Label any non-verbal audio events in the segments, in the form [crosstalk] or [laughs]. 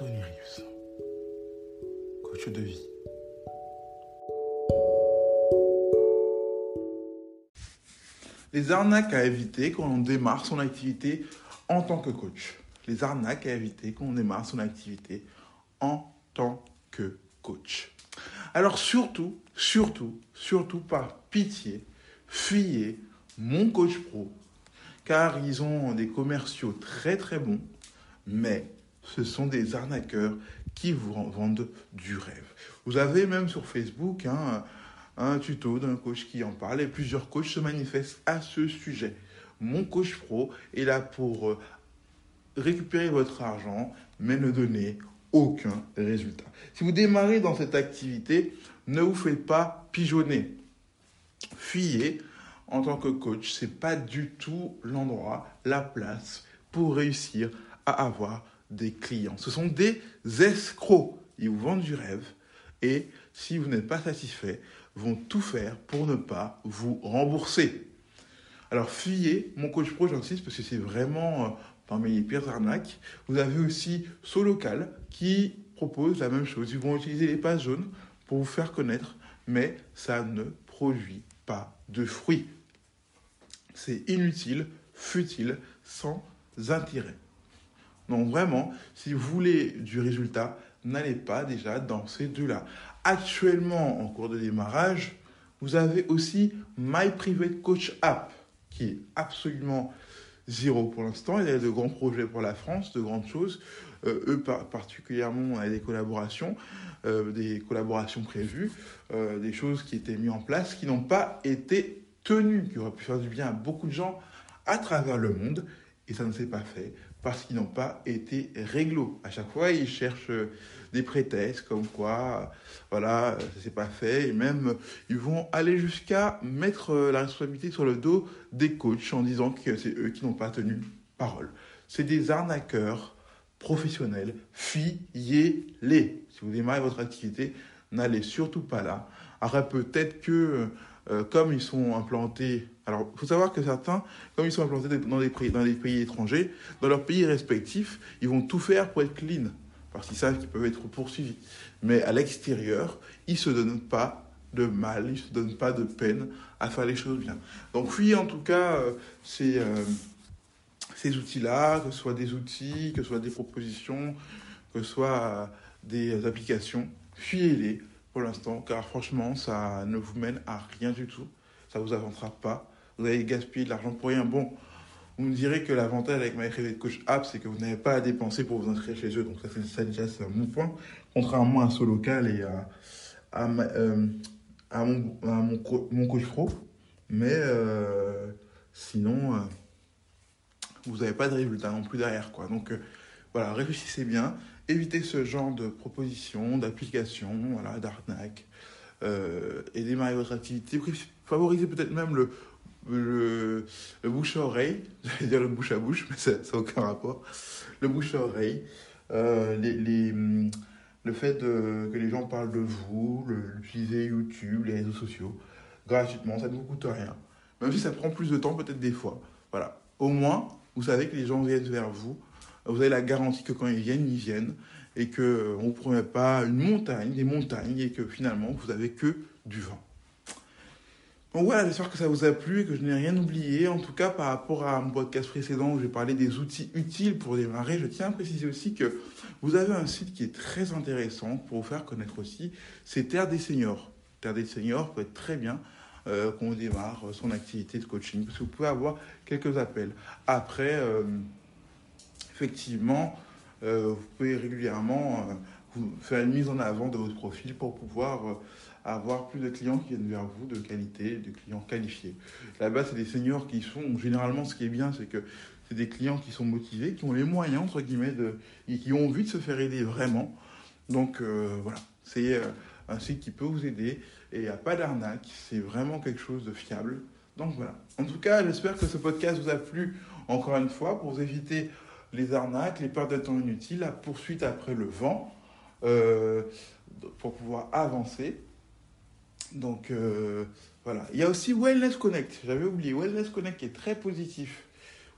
Rius, coach de vie. Les arnaques à éviter quand on démarre son activité en tant que coach. Les arnaques à éviter quand on démarre son activité en tant que coach. Alors surtout, surtout, surtout par pitié, fuyez mon coach pro, car ils ont des commerciaux très très bons, mais ce sont des arnaqueurs qui vous vendent du rêve. Vous avez même sur Facebook hein, un tuto d'un coach qui en parle et plusieurs coachs se manifestent à ce sujet. Mon coach pro est là pour euh, récupérer votre argent, mais ne donner aucun résultat. Si vous démarrez dans cette activité, ne vous faites pas pigeonner. Fuyez en tant que coach, c'est pas du tout l'endroit, la place pour réussir à avoir des clients. Ce sont des escrocs. Ils vous vendent du rêve et si vous n'êtes pas satisfait, vont tout faire pour ne pas vous rembourser. Alors fuyez mon coach pro, j'insiste, parce que c'est vraiment euh, parmi les pires arnaques. Vous avez aussi Solocal qui propose la même chose. Ils vont utiliser les pages jaunes pour vous faire connaître, mais ça ne produit pas de fruits. C'est inutile, futile, sans intérêt. Donc vraiment, si vous voulez du résultat, n'allez pas déjà dans ces deux-là. Actuellement, en cours de démarrage, vous avez aussi My Private Coach App, qui est absolument zéro pour l'instant. Il y a de grands projets pour la France, de grandes choses. Euh, eux, particulièrement, on a des collaborations, euh, des collaborations prévues, euh, des choses qui étaient mises en place, qui n'ont pas été tenues, qui auraient pu faire du bien à beaucoup de gens à travers le monde. Et ça ne s'est pas fait parce qu'ils n'ont pas été réglo. À chaque fois, ils cherchent des prétextes comme quoi, voilà, ça s'est pas fait. Et même, ils vont aller jusqu'à mettre la responsabilité sur le dos des coachs en disant que c'est eux qui n'ont pas tenu parole. C'est des arnaqueurs professionnels. Fuyez-les. Si vous démarrez votre activité, n'allez surtout pas là. Après, peut-être que euh, comme ils sont implantés, alors il faut savoir que certains, comme ils sont implantés dans des, pays, dans des pays étrangers, dans leurs pays respectifs, ils vont tout faire pour être clean, parce qu'ils savent qu'ils peuvent être poursuivis. Mais à l'extérieur, ils ne se donnent pas de mal, ils ne se donnent pas de peine à faire les choses bien. Donc fuyez en tout cas euh, euh, ces outils-là, que ce soit des outils, que ce soit des propositions, que ce soit des applications, fuyez-les pour l'instant, car franchement, ça ne vous mène à rien du tout. Ça ne vous avancera pas. Vous allez gaspiller de l'argent pour rien. Bon, vous me direz que l'avantage avec My Coach App, c'est que vous n'avez pas à dépenser pour vous inscrire chez eux. Donc ça, c'est ça déjà, c'est un bon point. Contrairement à Solocal et à, à, euh, à, mon, mon, mon, coach pro. Mais euh, sinon, euh, vous n'avez pas de résultat non plus derrière. Quoi. Donc voilà, réfléchissez bien éviter ce genre de propositions, d'applications, voilà, d'arnaques, euh, et démarrer votre activité. Favoriser peut-être même le, le, bouche à oreille, [laughs] j'allais dire le bouche à bouche, mais ça n'a aucun rapport. Le bouche à oreille, euh, les, les, le fait que les gens parlent de vous, l'utiliser YouTube, les réseaux sociaux, gratuitement, ça ne vous coûte rien. Même si ça prend plus de temps peut-être des fois. Voilà. Au moins, vous savez que les gens viennent vers vous vous avez la garantie que quand ils viennent, ils viennent et qu'on euh, ne promet pas une montagne, des montagnes et que finalement vous avez que du vent. Donc voilà, j'espère que ça vous a plu et que je n'ai rien oublié. En tout cas, par rapport à mon podcast précédent où j'ai parlé des outils utiles pour démarrer, je tiens à préciser aussi que vous avez un site qui est très intéressant pour vous faire connaître aussi, c'est Terre des Seniors. Terre des Seniors peut être très bien euh, qu'on démarre son activité de coaching parce que vous pouvez avoir quelques appels. Après, euh, effectivement, euh, vous pouvez régulièrement vous faire une mise en avant de votre profil pour pouvoir avoir plus de clients qui viennent vers vous de qualité, de clients qualifiés. Là-bas, c'est des seniors qui sont, généralement, ce qui est bien, c'est que c'est des clients qui sont motivés, qui ont les moyens, entre guillemets, de, et qui ont envie de se faire aider vraiment. Donc euh, voilà, c'est euh, un site qui peut vous aider et il n'y a pas d'arnaque, c'est vraiment quelque chose de fiable. Donc voilà. En tout cas, j'espère que ce podcast vous a plu encore une fois pour éviter les arnaques, les pertes de temps inutiles, la poursuite après le vent, euh, pour pouvoir avancer. Donc euh, voilà. Il y a aussi Wellness Connect. J'avais oublié. Wellness Connect est très positif.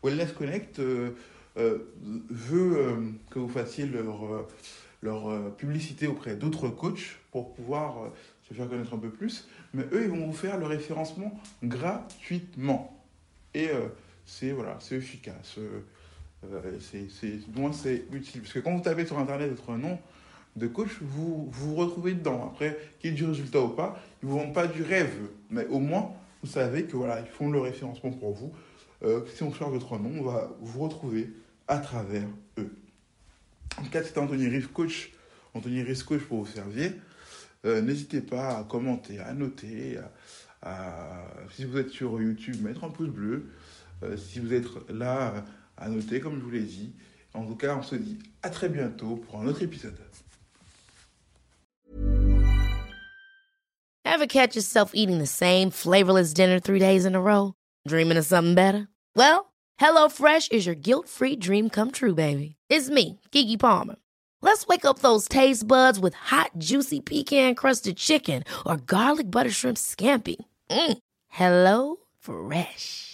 Wellness Connect euh, veut que vous fassiez leur, publicité auprès d'autres coachs pour pouvoir se faire connaître un peu plus. Mais eux, ils vont vous faire le référencement gratuitement. Et c'est efficace. C'est, moins c'est utile. Parce que quand vous tapez sur Internet votre nom, de coach, vous vous retrouvez dedans. Après, qu'il y ait du résultat ou pas, ils ne vous vendent pas du rêve. Mais au moins, vous savez que voilà, ils font le référencement pour vous. Euh, si on cherche votre nom, on va vous retrouver à travers eux. En tout cas, c'était Anthony Riff Coach. Anthony Riff Coach pour vous servir. Euh, n'hésitez pas à commenter, à noter, si vous êtes sur YouTube, mettre un pouce bleu. Euh, si vous êtes là, à noter, comme je vous l'ai dit. En tout cas, on se dit à très bientôt pour un autre épisode. Ever catch yourself eating the same flavorless dinner three days in a row? Dreaming of something better? Well, HelloFresh is your guilt-free dream come true, baby. It's me, Kiki Palmer. Let's wake up those taste buds with hot, juicy pecan-crusted chicken or garlic butter shrimp scampi. Mm. Hello Fresh.